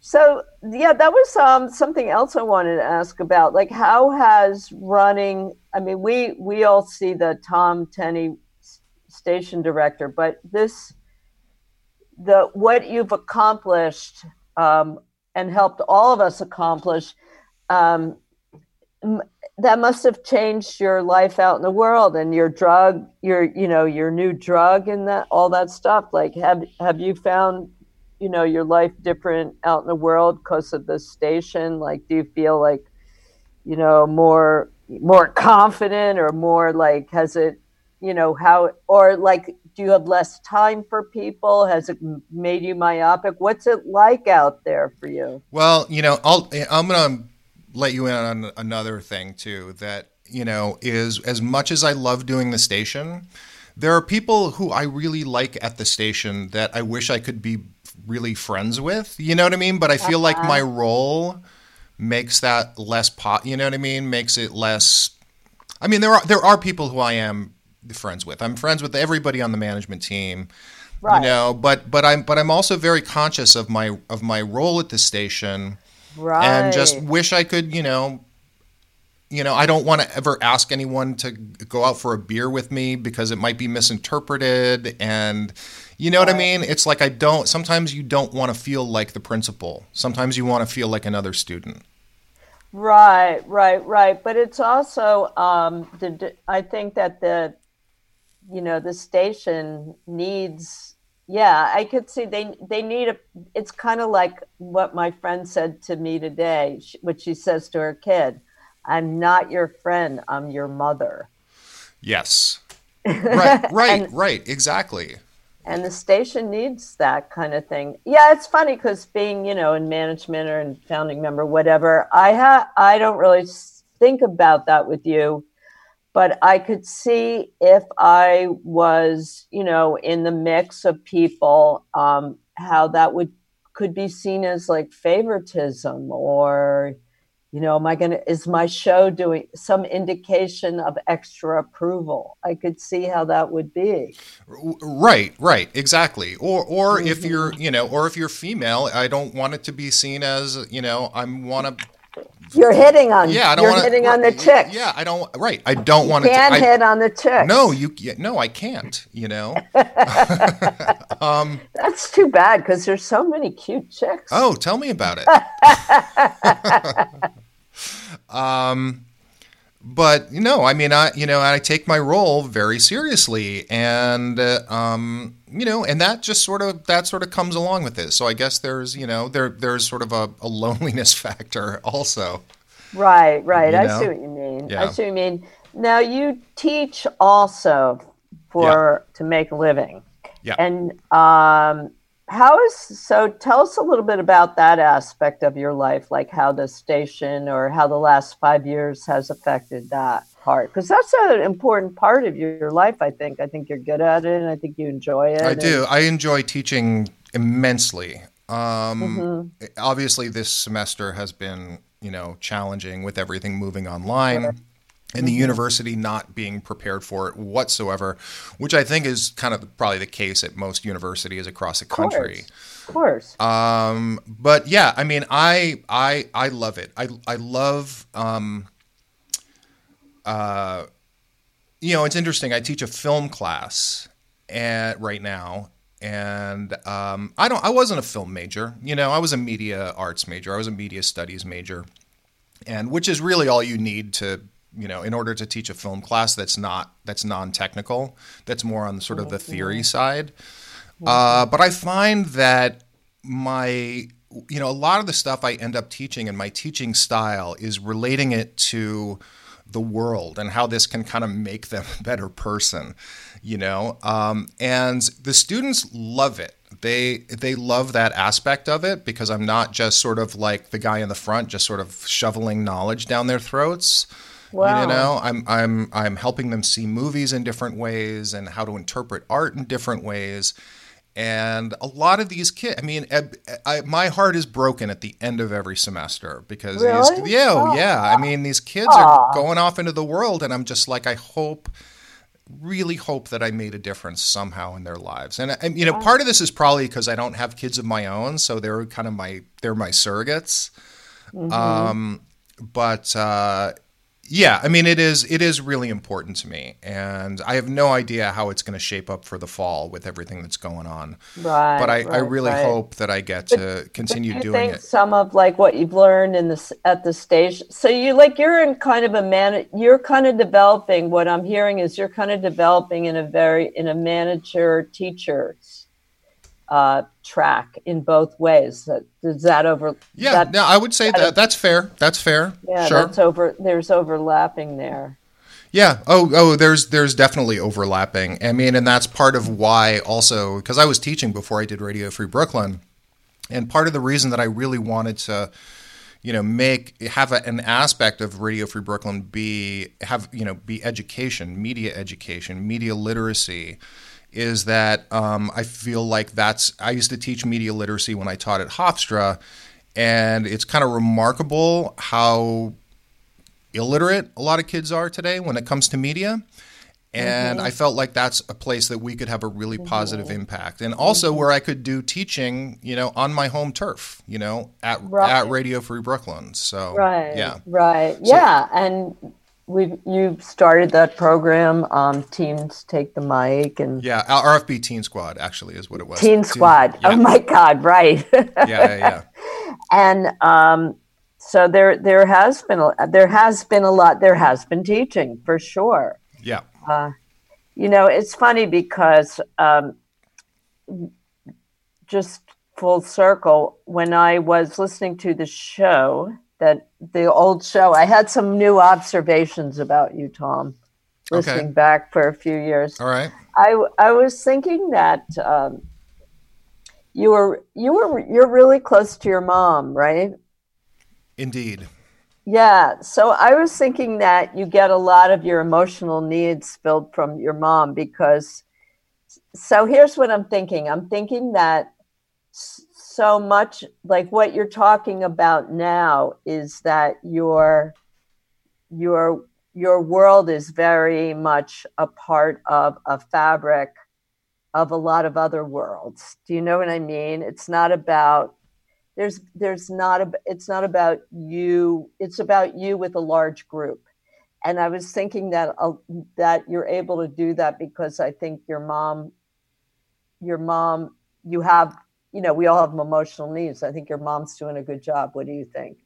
So yeah, that was um, something else I wanted to ask about. Like, how has running? I mean, we we all see the Tom Tenney station director, but this the what you've accomplished um, and helped all of us accomplish. Um, that must have changed your life out in the world and your drug your you know your new drug and that all that stuff? Like have have you found you know your life different out in the world because of this station? Like do you feel like you know more more confident or more like has it you know how or like do you have less time for people? Has it made you myopic? What's it like out there for you? Well, you know, I'll I'm gonna let you in on another thing too. That you know is as much as I love doing the station, there are people who I really like at the station that I wish I could be really friends with. You know what I mean? But I feel like uh-huh. my role makes that less pot. You know what I mean? Makes it less. I mean, there are there are people who I am friends with. I'm friends with everybody on the management team. Right. You know, but but I'm but I'm also very conscious of my of my role at the station right and just wish I could, you know, you know, I don't want to ever ask anyone to go out for a beer with me because it might be misinterpreted and you know what I mean? It's like I don't sometimes you don't want to feel like the principal. Sometimes you want to feel like another student. Right, right, right. But it's also, um, the, I think that the, you know, the station needs. Yeah, I could see they they need a. It's kind of like what my friend said to me today, what she says to her kid. I'm not your friend. I'm your mother. Yes. Right, right, And- right, exactly. and the station needs that kind of thing. Yeah, it's funny because being, you know, in management or in founding member, whatever, I ha I don't really think about that with you, but I could see if I was, you know, in the mix of people, um, how that would could be seen as like favoritism or, you know, am I going to, is my show doing some indication of extra approval? I could see how that would be. Right, right, exactly. Or, or mm-hmm. if you're, you know, or if you're female, I don't want it to be seen as, you know, I want to you're hitting on. Yeah, I don't you're wanna, hitting on the chick. Yeah, I don't. Right, I don't want to. Can't I, hit on the chick. No, you. No, I can't. You know. um, That's too bad because there's so many cute chicks. Oh, tell me about it. um, but you know, I mean, I you know, I take my role very seriously, and uh, um, you know, and that just sort of that sort of comes along with it. So I guess there's you know there there's sort of a, a loneliness factor also. Right, right. You know? I see what you mean. Yeah. I see what you mean. Now you teach also for yeah. to make a living. Yeah. And um, how is so? Tell us a little bit about that aspect of your life, like how the station or how the last five years has affected that part, because that's an important part of your life. I think. I think you're good at it, and I think you enjoy it. I do. I enjoy teaching immensely. Um, mm-hmm. Obviously, this semester has been you know challenging with everything moving online. Sure and the mm-hmm. university not being prepared for it whatsoever, which I think is kind of probably the case at most universities across the country. Of course. Of course. Um, but yeah, I mean, I I I love it. I I love. Um, uh, you know, it's interesting. I teach a film class at right now, and um, I don't. I wasn't a film major. You know, I was a media arts major. I was a media studies major, and which is really all you need to you know, in order to teach a film class that's not that's non-technical, that's more on sort of the theory side. Uh, but I find that my you know a lot of the stuff I end up teaching and my teaching style is relating it to the world and how this can kind of make them a better person, you know. Um, and the students love it. They they love that aspect of it because I'm not just sort of like the guy in the front, just sort of shoveling knowledge down their throats. Wow. You know, I'm I'm I'm helping them see movies in different ways and how to interpret art in different ways. And a lot of these kids, I mean, I, I, my heart is broken at the end of every semester because, really? these, yeah, oh. yeah. I mean, these kids Aww. are going off into the world, and I'm just like, I hope, really hope that I made a difference somehow in their lives. And, and you know, part of this is probably because I don't have kids of my own, so they're kind of my they're my surrogates. Mm-hmm. Um, but uh, yeah, I mean it is it is really important to me, and I have no idea how it's going to shape up for the fall with everything that's going on. Right. But I, right, I really right. hope that I get to continue do doing it. Some of like what you've learned in this at the stage. So you like you're in kind of a man. You're kind of developing. What I'm hearing is you're kind of developing in a very in a manager teacher uh, track in both ways. Does that over? Yeah, that, no, I would say that, that that's fair. That's fair. Yeah, sure. that's over. There's overlapping there. Yeah. Oh, oh. There's there's definitely overlapping. I mean, and that's part of why also because I was teaching before I did Radio Free Brooklyn, and part of the reason that I really wanted to, you know, make have a, an aspect of Radio Free Brooklyn be have you know be education, media education, media literacy is that um, I feel like that's I used to teach media literacy when I taught at Hofstra, and it's kind of remarkable how illiterate a lot of kids are today when it comes to media. And mm-hmm. I felt like that's a place that we could have a really positive mm-hmm. impact, and also mm-hmm. where I could do teaching, you know, on my home turf, you know, at right. at Radio Free Brooklyn. So right, yeah, right, so, yeah, and we you've started that program. Um, teens take the mic and yeah, RFB Teen Squad actually is what it was. Teen Squad. Yeah. Oh my God! Right. yeah, yeah, yeah. And um, so there there has been a, there has been a lot. There has been teaching for sure. Yeah. Uh, you know, it's funny because um, just full circle when I was listening to the show that the old show. I had some new observations about you, Tom, listening okay. back for a few years. All right. I I was thinking that um, you were you were you're really close to your mom, right? Indeed. Yeah. So I was thinking that you get a lot of your emotional needs filled from your mom because. So here's what I'm thinking. I'm thinking that so much like what you're talking about now is that your your your world is very much a part of a fabric of a lot of other worlds. Do you know what I mean? It's not about there's there's not a it's not about you it's about you with a large group and i was thinking that uh, that you're able to do that because i think your mom your mom you have you know we all have emotional needs i think your mom's doing a good job what do you think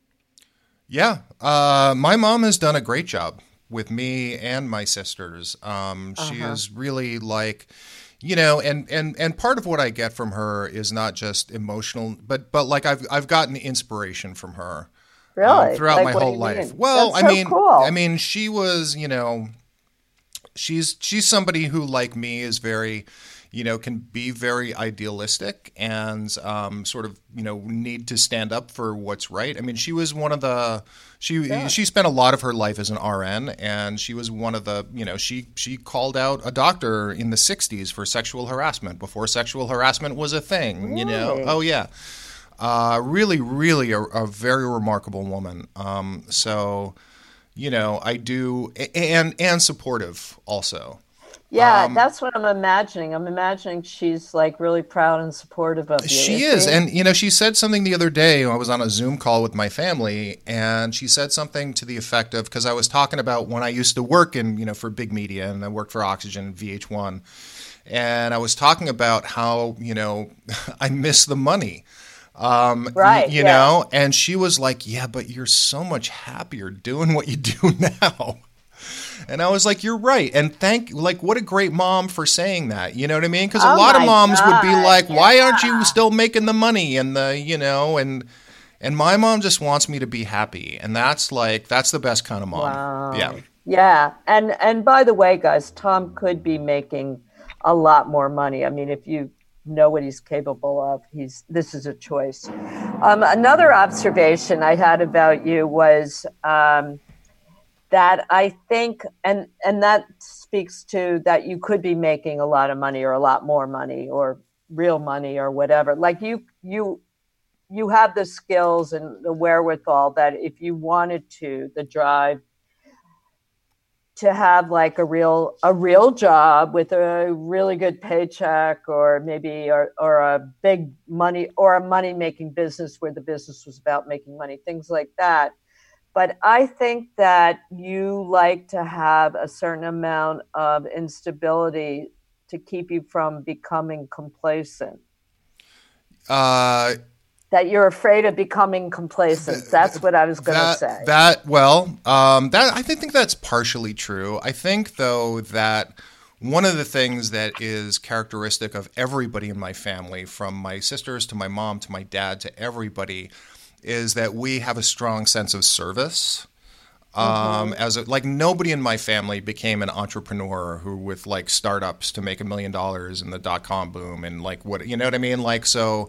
yeah uh, my mom has done a great job with me and my sisters um, uh-huh. she is really like you know and and and part of what i get from her is not just emotional but but like i've i've gotten inspiration from her um, really um, throughout like, my whole life mean? well That's i mean cool. i mean she was you know she's she's somebody who like me is very you know, can be very idealistic and um, sort of, you know, need to stand up for what's right. I mean, she was one of the she yeah. she spent a lot of her life as an RN, and she was one of the, you know, she she called out a doctor in the '60s for sexual harassment before sexual harassment was a thing. Really? You know, oh yeah. Uh, really, really a, a, very remarkable woman. Um, so, you know, I do, and and supportive also. Yeah, um, that's what I'm imagining. I'm imagining she's like really proud and supportive of you. She is. And, you know, she said something the other day. I was on a Zoom call with my family, and she said something to the effect of because I was talking about when I used to work in, you know, for big media and I worked for Oxygen, VH1. And I was talking about how, you know, I miss the money. Um, right. You yeah. know, and she was like, yeah, but you're so much happier doing what you do now. And I was like, you're right. And thank, like, what a great mom for saying that. You know what I mean? Because a oh lot of moms God. would be like, why yeah. aren't you still making the money and the, you know, and, and my mom just wants me to be happy. And that's like, that's the best kind of mom. Wow. Yeah. Yeah. And, and by the way, guys, Tom could be making a lot more money. I mean, if you know what he's capable of, he's, this is a choice. Um, another observation I had about you was, um, that I think, and and that speaks to that you could be making a lot of money or a lot more money or real money or whatever. Like you you you have the skills and the wherewithal that if you wanted to, the drive to have like a real a real job with a really good paycheck or maybe or, or a big money or a money making business where the business was about making money things like that but I think that you like to have a certain amount of instability to keep you from becoming complacent. Uh, that you're afraid of becoming complacent. That's what I was going to say. That well, um, that I think that's partially true. I think though that one of the things that is characteristic of everybody in my family, from my sisters to my mom to my dad to everybody, is that we have a strong sense of service. Um, mm-hmm. as a, like nobody in my family became an entrepreneur who with like startups to make a million dollars in the dot com boom and like what you know what I mean? Like so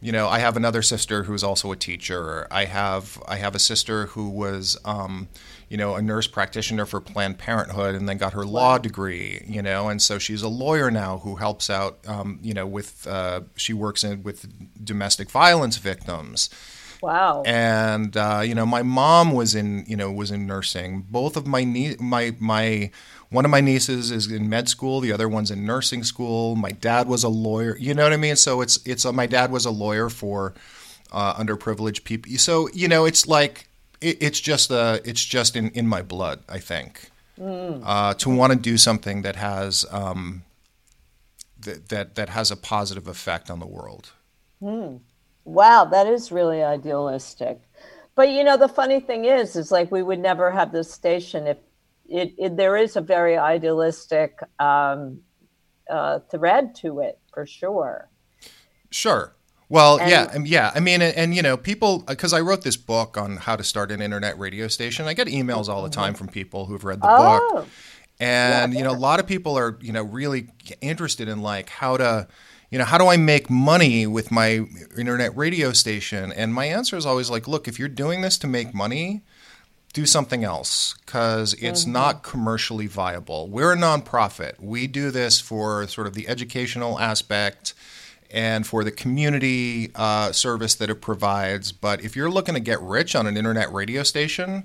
you know I have another sister who's also a teacher. I have I have a sister who was um, you know a nurse practitioner for Planned Parenthood and then got her law degree you know? And so she's a lawyer now who helps out um, you know with uh, she works in with domestic violence victims Wow. And uh, you know, my mom was in you know was in nursing. Both of my nie- my my one of my nieces is in med school. The other one's in nursing school. My dad was a lawyer. You know what I mean? So it's it's uh, my dad was a lawyer for uh, underprivileged people. So you know, it's like it, it's just uh it's just in in my blood. I think mm. uh, to want to do something that has um, that that that has a positive effect on the world. Mm. Wow, that is really idealistic. But you know, the funny thing is, is like we would never have this station if it, it there is a very idealistic um, uh, thread to it for sure. Sure. Well, and, yeah, yeah. I mean, and, and you know, people because I wrote this book on how to start an internet radio station. I get emails all the time from people who've read the oh, book, and yeah, you know, a lot of people are you know really interested in like how to you know, how do I make money with my internet radio station? And my answer is always like, look, if you're doing this to make money, do something else because it's mm-hmm. not commercially viable. We're a nonprofit. We do this for sort of the educational aspect and for the community uh, service that it provides. But if you're looking to get rich on an internet radio station,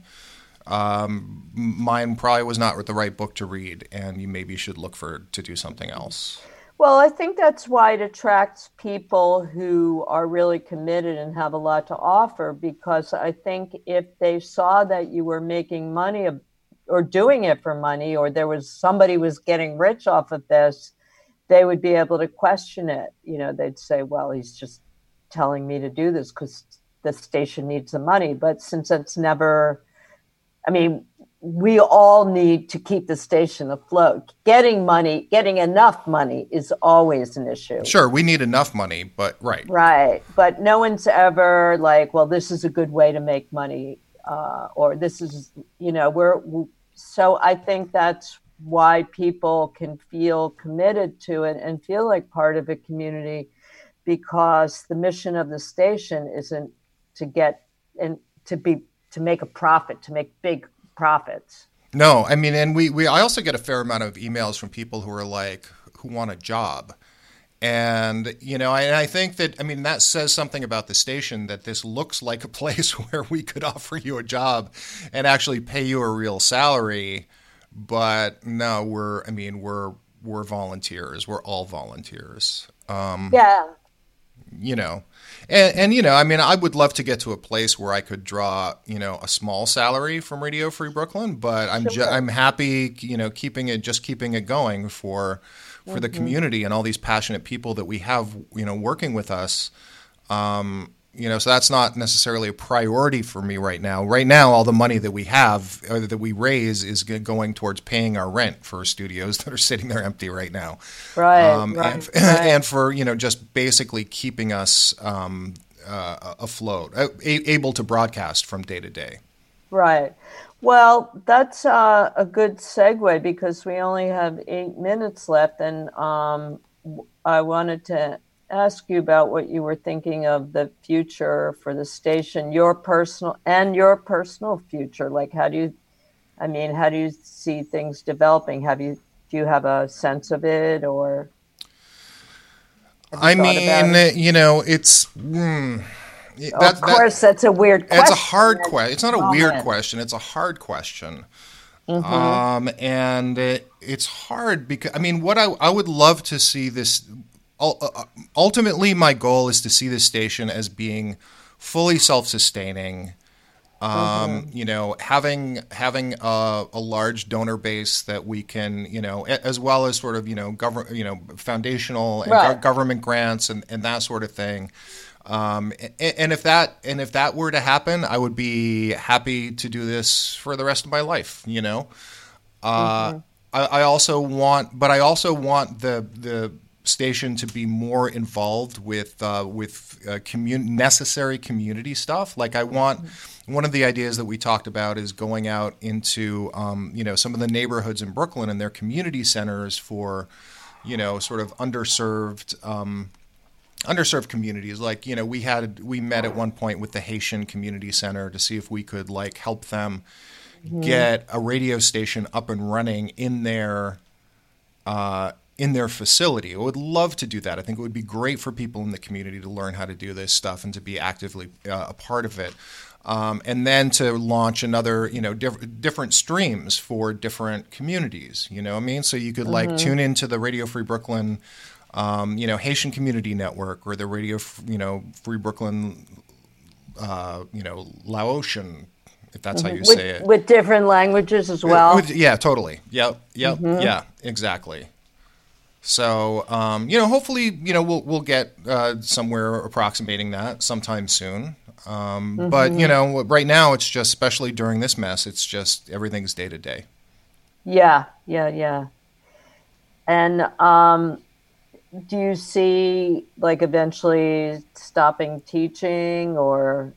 um, mine probably was not the right book to read, and you maybe should look for to do something else. Well, I think that's why it attracts people who are really committed and have a lot to offer because I think if they saw that you were making money or doing it for money or there was somebody was getting rich off of this, they would be able to question it. You know, they'd say, well, he's just telling me to do this because the station needs the money. But since it's never, I mean, we all need to keep the station afloat. Getting money, getting enough money is always an issue. Sure, we need enough money, but right. Right. But no one's ever like, well, this is a good way to make money, uh, or this is, you know, we're, so I think that's why people can feel committed to it and feel like part of a community because the mission of the station isn't to get and to be to make a profit, to make big profits. No, I mean, and we, we I also get a fair amount of emails from people who are like who want a job. And you know, I, I think that I mean that says something about the station that this looks like a place where we could offer you a job and actually pay you a real salary. But no, we're I mean we're we're volunteers. We're all volunteers. Um, yeah. You know, and, and, you know, I mean, I would love to get to a place where I could draw, you know, a small salary from Radio Free Brooklyn, but I'm sure. ju- I'm happy, you know, keeping it just keeping it going for for mm-hmm. the community and all these passionate people that we have, you know, working with us. Um, you know, so that's not necessarily a priority for me right now. Right now, all the money that we have uh, that we raise is going towards paying our rent for studios that are sitting there empty right now, right? Um, right, and, right. and, for you know, just basically keeping us um, uh, afloat, uh, able to broadcast from day to day. Right. Well, that's uh, a good segue because we only have eight minutes left, and um, I wanted to ask you about what you were thinking of the future for the station, your personal and your personal future. Like, how do you, I mean, how do you see things developing? Have you, do you have a sense of it or? I mean, you know, it's. Mm, that, of course, that, that's a weird question. It's a hard question. It's not a weird question. It's a hard question. Mm-hmm. Um, and it, it's hard because I mean, what I I would love to see this ultimately, my goal is to see this station as being fully self-sustaining. Um, mm-hmm. You know, having having a, a, large donor base that we can, you know, as well as sort of you know government, you know, foundational and right. go- government grants and, and that sort of thing. Um, and, and, if that and if that were to happen, I would be happy to do this for the rest of my life. You know, uh, mm-hmm. I, I also want, but I also want the the station to be more involved with uh, with uh, commun- necessary community stuff. Like I want one of the ideas that we talked about is going out into um, you know some of the neighborhoods in Brooklyn and their community centers for you know sort of underserved. Um, underserved communities like you know we had we met at one point with the Haitian community center to see if we could like help them mm-hmm. get a radio station up and running in their uh, in their facility. I would love to do that. I think it would be great for people in the community to learn how to do this stuff and to be actively uh, a part of it. Um, and then to launch another, you know, diff- different streams for different communities. You know what I mean? So you could like mm-hmm. tune into the Radio Free Brooklyn, um, you know, Haitian Community Network or the Radio, you know, Free Brooklyn, uh, you know, Laotian if that's mm-hmm. how you with, say it. With different languages as well. With, yeah, totally. Yep. Yep. Mm-hmm. Yeah. Exactly. So um, you know, hopefully, you know, we'll we'll get uh, somewhere approximating that sometime soon. Um, mm-hmm. But you know, right now it's just, especially during this mess, it's just everything's day to day. Yeah, yeah, yeah. And um, do you see like eventually stopping teaching, or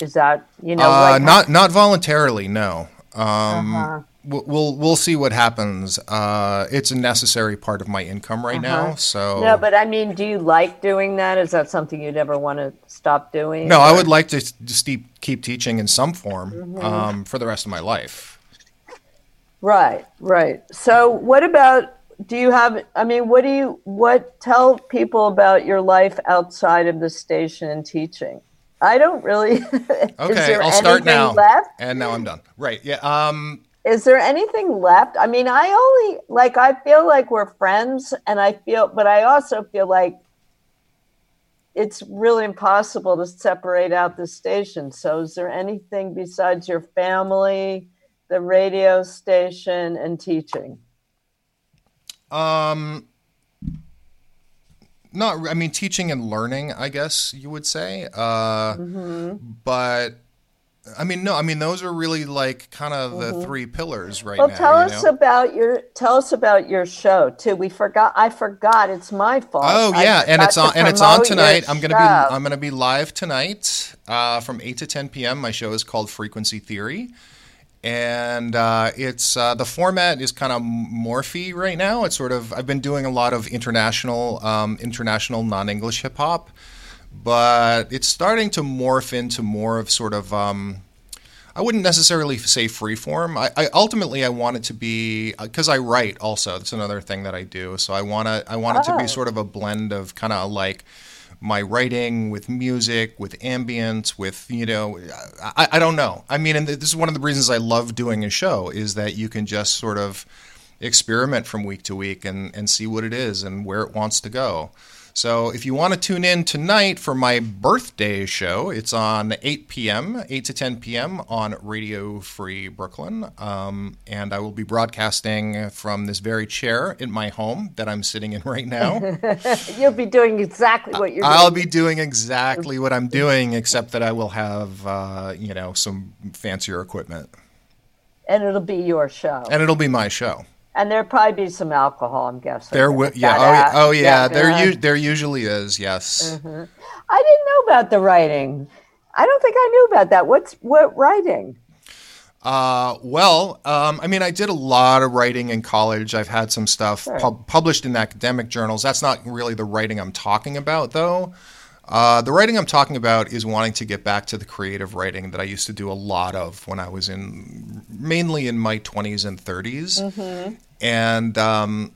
is that you know? Uh, not not voluntarily, no. Um, uh-huh we'll we'll, see what happens. Uh, it's a necessary part of my income right now. So No, but I mean, do you like doing that? Is that something you'd ever want to stop doing? no, I would like to just keep keep teaching in some form um, for the rest of my life. Right, right. So, what about? Do you have? I mean, what do you? What tell people about your life outside of the station and teaching? I don't really. Okay, I'll start now. Left? And now I'm done. Right. Yeah. Um, Is there anything left? I mean, I only like. I feel like we're friends, and I feel, but I also feel like it's really impossible to separate out the station. So, is there anything besides your family, the radio station, and teaching? Um, not. I mean, teaching and learning. I guess you would say. Uh, but I mean, no. I mean, those are really like kind of the three pillars right Well, now. tell you us know? about your tell us about your show too. We forgot. I forgot. It's my fault. Oh yeah, and it's on and it's on tonight. I'm gonna be. I'm gonna be live tonight uh, from eight to ten p.m. My show is called Frequency Theory, and uh, it's uh, the format is kind of morphy right now. It's sort of I've been doing a lot of international um, international non English hip hop, but it's starting to morph into more of sort of. Um, I wouldn't necessarily say freeform. I, I ultimately I want it to be because I write also. That's another thing that I do. So I want to I want it to Oh. be sort of a blend of kind of like my writing with music, with ambience, with you know, I, I don't know. I mean, and this is one of the reasons I love doing a show is that you can just sort of experiment from week to week and and see what it is and where it wants to go. So if you want to tune in tonight for my birthday show, it's on 8 p.m., 8 to 10 p.m. on Radio Free Brooklyn. Um, and I will be broadcasting from this very chair in my home that I'm sitting in right now. You'll be doing exactly what you're I'll doing. be doing exactly what I'm doing, except that I will have, uh, you know, some fancier equipment. and it'll be your show. And it'll be my show. And there'll probably be some alcohol. I'm guessing. There, wi- With yeah, oh, yeah, oh yeah, there, uh, u- there usually is, yes. I didn't know about the writing. I don't think I knew about that. What's what writing? Uh, well, um, I mean, I did a lot of writing in college. I've had some stuff Sure. pub- published in academic journals. That's not really the writing I'm talking about, though. Uh, the writing I'm talking about is wanting to get back to the creative writing that I used to do a lot of when I was in mainly in my 20s and 30s. And um,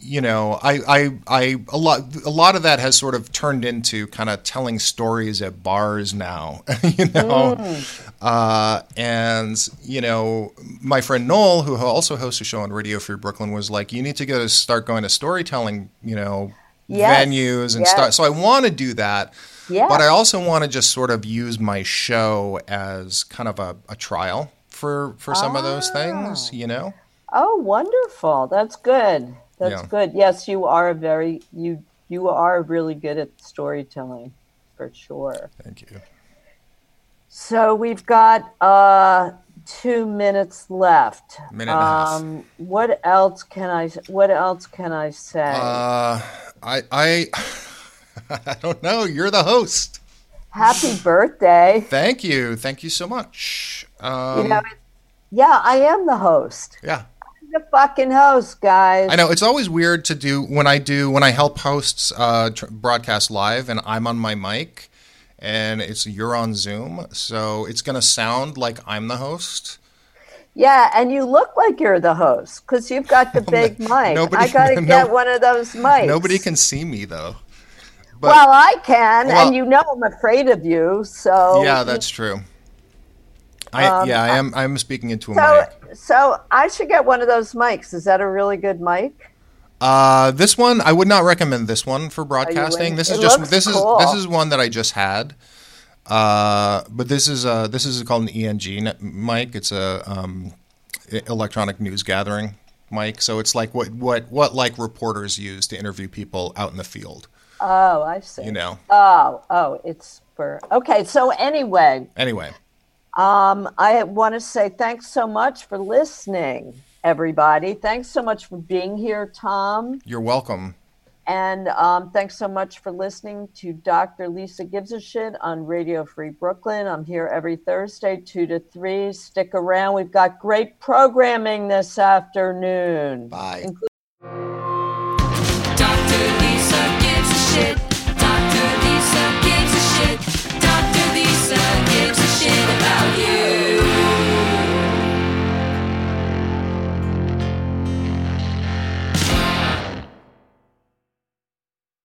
you know, I, I, I, a lot, a lot of that has sort of turned into kind of telling stories at bars now, you know, uh, and you know, my friend Noel, who also hosts a show on Radio Free Brooklyn, was like, you need to go to start going to storytelling, you know, Yes, venues and yes. start. So I want to do that. Yeah. But I also want to just sort of use my show as kind of a, a trial for for some of those things, you know. Oh, wonderful. That's good. That's Yeah. good. Yes, you are a very you you are really good at storytelling for sure. Thank you. So we've got uh two minutes left. Minute and a half. Um what else can I what else can I say? Uh, I I I don't know. You're the host. Happy birthday. Thank you. Thank you so much. Um, you know, yeah, I am the host. yeah. The fucking host, guys. I know it's always weird to do when I do when I help hosts uh, tr- broadcast live and I'm on my mic and it's you're on Zoom, so it's gonna sound like I'm the host. Yeah, and you look like you're the host because you've got the big mic. Nobody- I got to no- get one of those mics. Nobody can see me though. But well, I can, Well- and you know I'm afraid of you. So yeah, that's true. I Um, yeah, I am I'm speaking into a so. mic. So I should get one of those mics. Is that a really good mic? Uh, this one I would not recommend this one for broadcasting. This is It just this cool. is this is one that I just had. Uh, but this is uh this is called an ENG mic. It's a um, electronic news gathering mic. So it's like what what what like reporters use to interview people out in the field. Oh, I see. You know. Oh, oh, it's for okay. So anyway, Anyway, um, I want to say thanks so much for listening, everybody. Thanks so much for being here, Tom. you're welcome. And um, thanks so much for listening to Dr. Lisa Gives a Shit on Radio Free Brooklyn. I'm here every Thursday, 2 to 3. Stick around. We've got great programming this afternoon. Bye. Dr. Lisa gives a shit. about you.